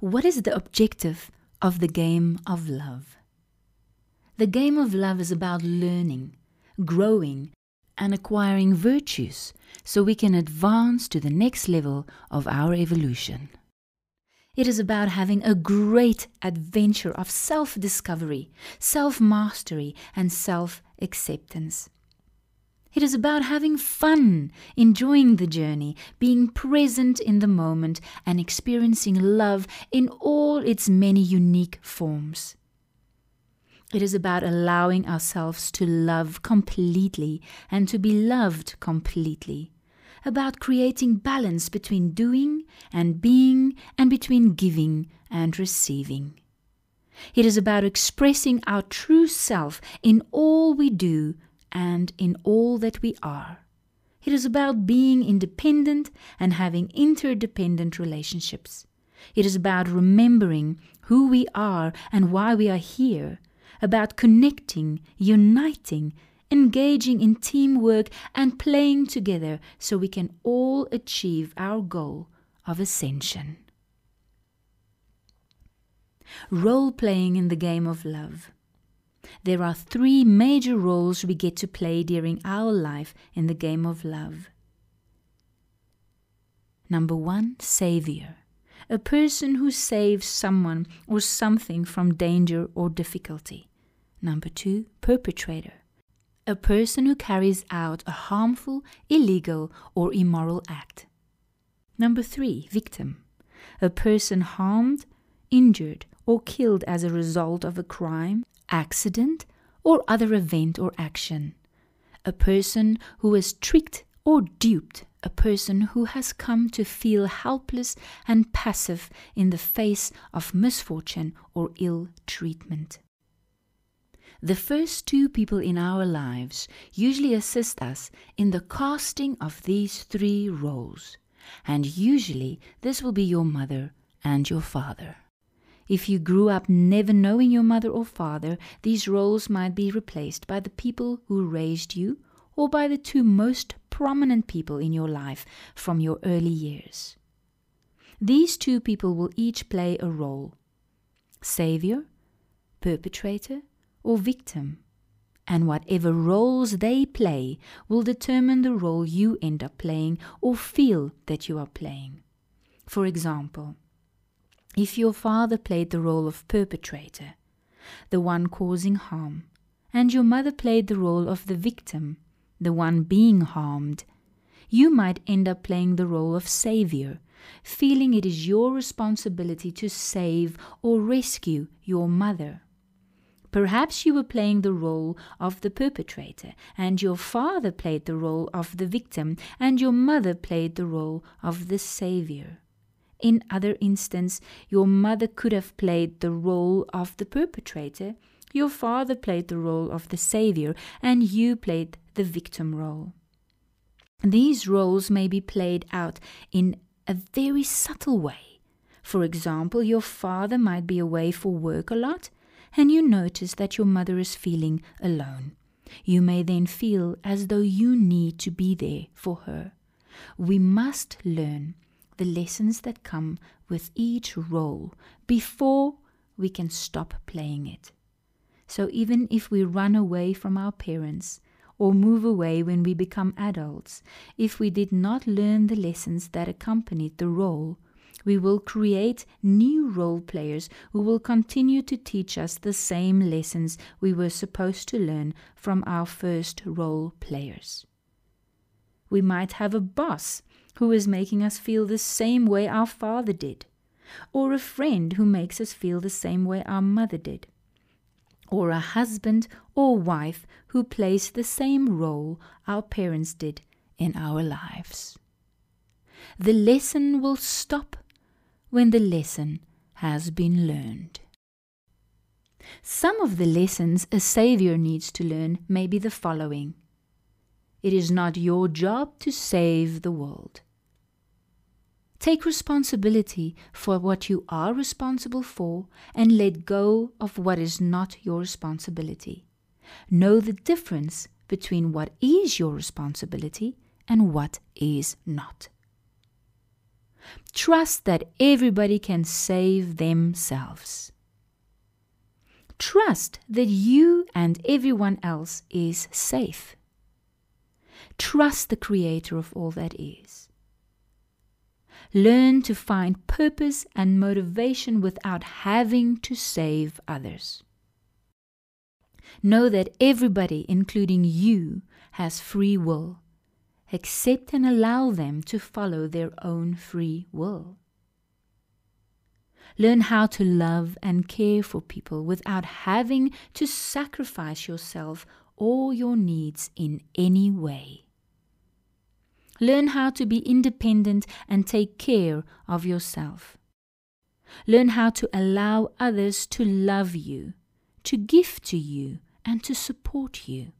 What is the objective of the game of love? The game of love is about learning, growing, and acquiring virtues so we can advance to the next level of our evolution. It is about having a great adventure of self discovery, self mastery, and self acceptance. It is about having fun, enjoying the journey, being present in the moment, and experiencing love in all its many unique forms. It is about allowing ourselves to love completely and to be loved completely about creating balance between doing and being and between giving and receiving. It is about expressing our true self in all we do and in all that we are. It is about being independent and having interdependent relationships. It is about remembering who we are and why we are here, about connecting, uniting, engaging in teamwork, and playing together so we can all achieve our goal of ascension. Role playing in the game of love. There are three major roles we get to play during our life in the game of love. Number one, Savior. A person who saves someone or something from danger or difficulty. Number two, Perpetrator a person who carries out a harmful, illegal, or immoral act. Number three, victim. A person harmed, injured, or killed as a result of a crime, accident, or other event or action. A person who is tricked or duped, a person who has come to feel helpless and passive in the face of misfortune or ill treatment. The first two people in our lives usually assist us in the casting of these three roles, and usually this will be your mother and your father. If you grew up never knowing your mother or father, these roles might be replaced by the people who raised you or by the two most prominent people in your life from your early years. These two people will each play a role savior, perpetrator, or victim, and whatever roles they play will determine the role you end up playing or feel that you are playing. For example, if your father played the role of perpetrator, the one causing harm, and your mother played the role of the victim, the one being harmed, you might end up playing the role of savior, feeling it is your responsibility to save or rescue your mother. Perhaps you were playing the role of the perpetrator, and your father played the role of the victim, and your mother played the role of the savior. In other instance, your mother could have played the role of the perpetrator, your father played the role of the savior, and you played the victim role. These roles may be played out in a very subtle way. For example, your father might be away for work a lot, and you notice that your mother is feeling alone. You may then feel as though you need to be there for her. We must learn the lessons that come with each role before we can stop playing it. So even if we run away from our parents, or move away when we become adults, if we did not learn the lessons that accompanied the role, we will create new role players who will continue to teach us the same lessons we were supposed to learn from our first role players. We might have a boss who is making us feel the same way our father did, or a friend who makes us feel the same way our mother did, or a husband or wife who plays the same role our parents did in our lives. The lesson will stop when the lesson has been learned. Some of the lessons a Savior needs to learn may be the following It is not your job to save the world. Take responsibility for what you are responsible for and let go of what is not your responsibility. Know the difference between what is your responsibility and what is not. Trust that everybody can save themselves. Trust that you and everyone else is safe. Trust the Creator of all that is. Learn to find purpose and motivation without having to save others. Know that everybody, including you, has free will. Accept and allow them to follow their own free will. Learn how to love and care for people without having to sacrifice yourself or your needs in any way. Learn how to be independent and take care of yourself. Learn how to allow others to love you, to give to you, and to support you.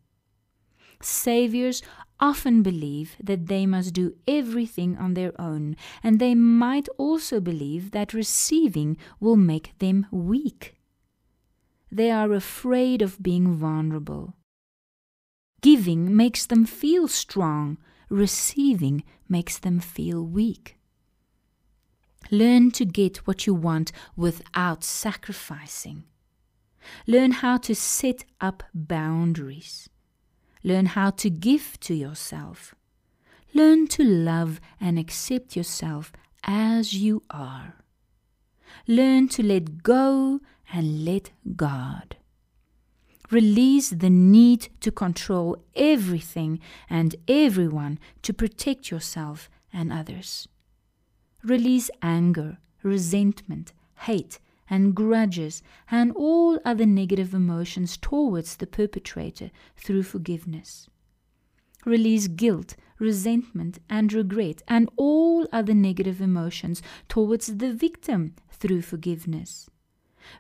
Saviors often believe that they must do everything on their own, and they might also believe that receiving will make them weak. They are afraid of being vulnerable. Giving makes them feel strong, receiving makes them feel weak. Learn to get what you want without sacrificing. Learn how to set up boundaries. Learn how to give to yourself. Learn to love and accept yourself as you are. Learn to let go and let God. Release the need to control everything and everyone to protect yourself and others. Release anger, resentment, hate, and grudges and all other negative emotions towards the perpetrator through forgiveness. Release guilt, resentment, and regret and all other negative emotions towards the victim through forgiveness.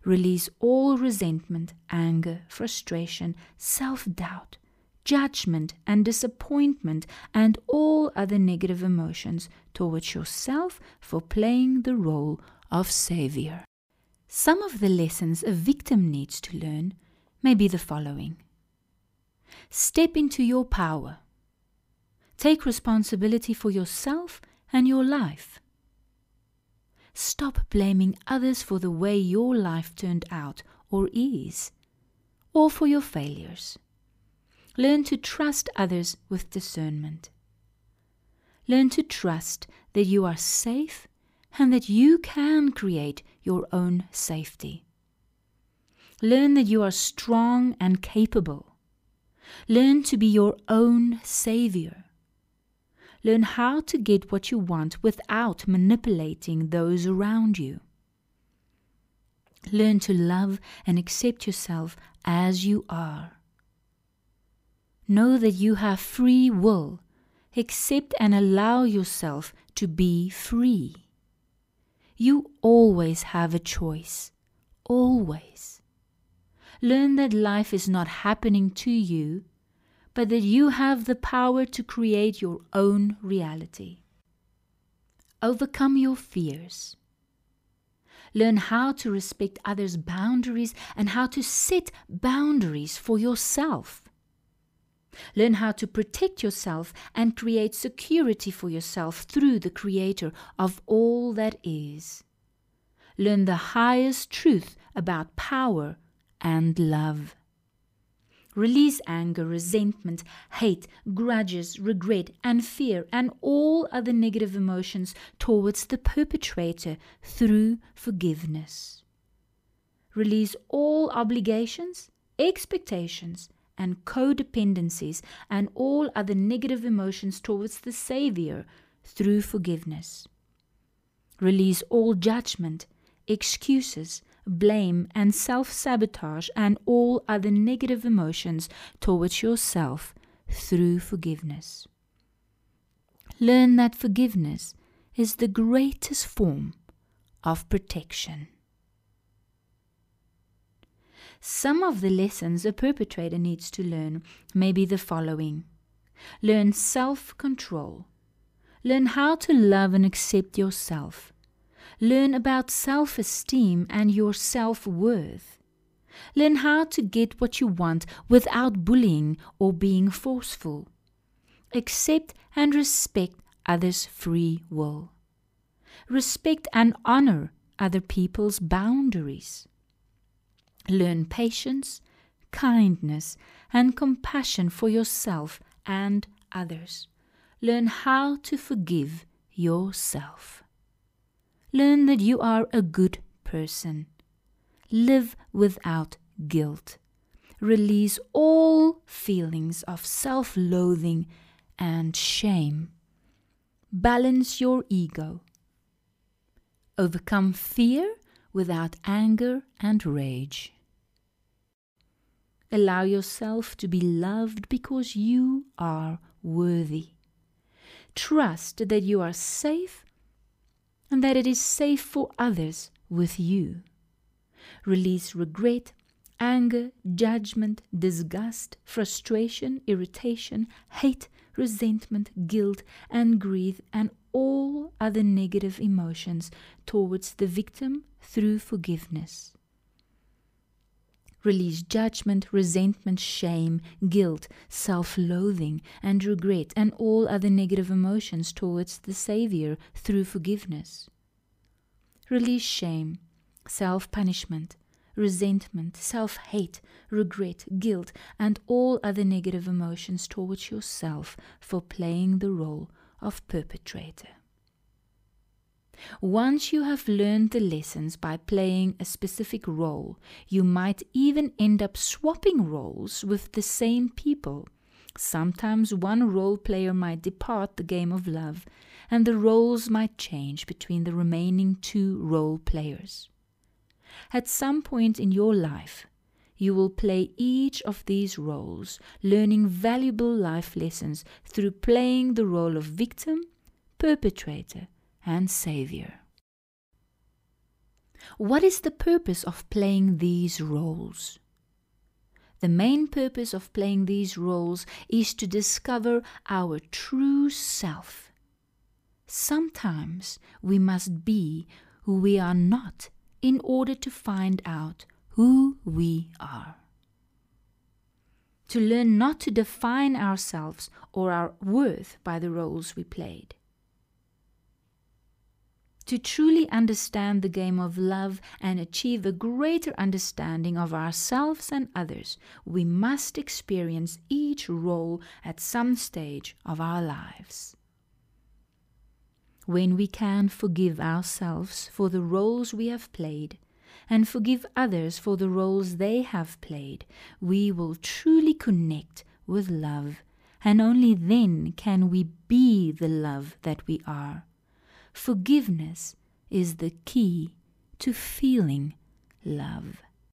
Release all resentment, anger, frustration, self doubt, judgment, and disappointment, and all other negative emotions towards yourself for playing the role of Savior. Some of the lessons a victim needs to learn may be the following Step into your power. Take responsibility for yourself and your life. Stop blaming others for the way your life turned out or is, or for your failures. Learn to trust others with discernment. Learn to trust that you are safe and that you can create your own safety. Learn that you are strong and capable. Learn to be your own savior. Learn how to get what you want without manipulating those around you. Learn to love and accept yourself as you are. Know that you have free will. Accept and allow yourself to be free. You always have a choice. Always. Learn that life is not happening to you, but that you have the power to create your own reality. Overcome your fears. Learn how to respect others' boundaries and how to set boundaries for yourself. Learn how to protect yourself and create security for yourself through the Creator of all that is. Learn the highest truth about power and love. Release anger, resentment, hate, grudges, regret, and fear, and all other negative emotions towards the perpetrator through forgiveness. Release all obligations, expectations, and codependencies and all other negative emotions towards the Savior through forgiveness. Release all judgment, excuses, blame, and self sabotage and all other negative emotions towards yourself through forgiveness. Learn that forgiveness is the greatest form of protection. Some of the lessons a perpetrator needs to learn may be the following Learn self control. Learn how to love and accept yourself. Learn about self esteem and your self worth. Learn how to get what you want without bullying or being forceful. Accept and respect others' free will. Respect and honor other people's boundaries. Learn patience, kindness, and compassion for yourself and others. Learn how to forgive yourself. Learn that you are a good person. Live without guilt. Release all feelings of self loathing and shame. Balance your ego. Overcome fear without anger and rage. Allow yourself to be loved because you are worthy. Trust that you are safe and that it is safe for others with you. Release regret, anger, judgment, disgust, frustration, irritation, hate, resentment, guilt, and grief, and all other negative emotions towards the victim through forgiveness. Release judgment, resentment, shame, guilt, self loathing, and regret, and all other negative emotions towards the Savior through forgiveness. Release shame, self punishment, resentment, self hate, regret, guilt, and all other negative emotions towards yourself for playing the role of perpetrator. Once you have learned the lessons by playing a specific role, you might even end up swapping roles with the same people. Sometimes one role player might depart the game of love, and the roles might change between the remaining two role players. At some point in your life, you will play each of these roles, learning valuable life lessons through playing the role of victim, perpetrator, and Savior. What is the purpose of playing these roles? The main purpose of playing these roles is to discover our true self. Sometimes we must be who we are not in order to find out who we are. To learn not to define ourselves or our worth by the roles we played. To truly understand the game of love and achieve a greater understanding of ourselves and others, we must experience each role at some stage of our lives. When we can forgive ourselves for the roles we have played, and forgive others for the roles they have played, we will truly connect with love, and only then can we be the love that we are. Forgiveness is the key to feeling love.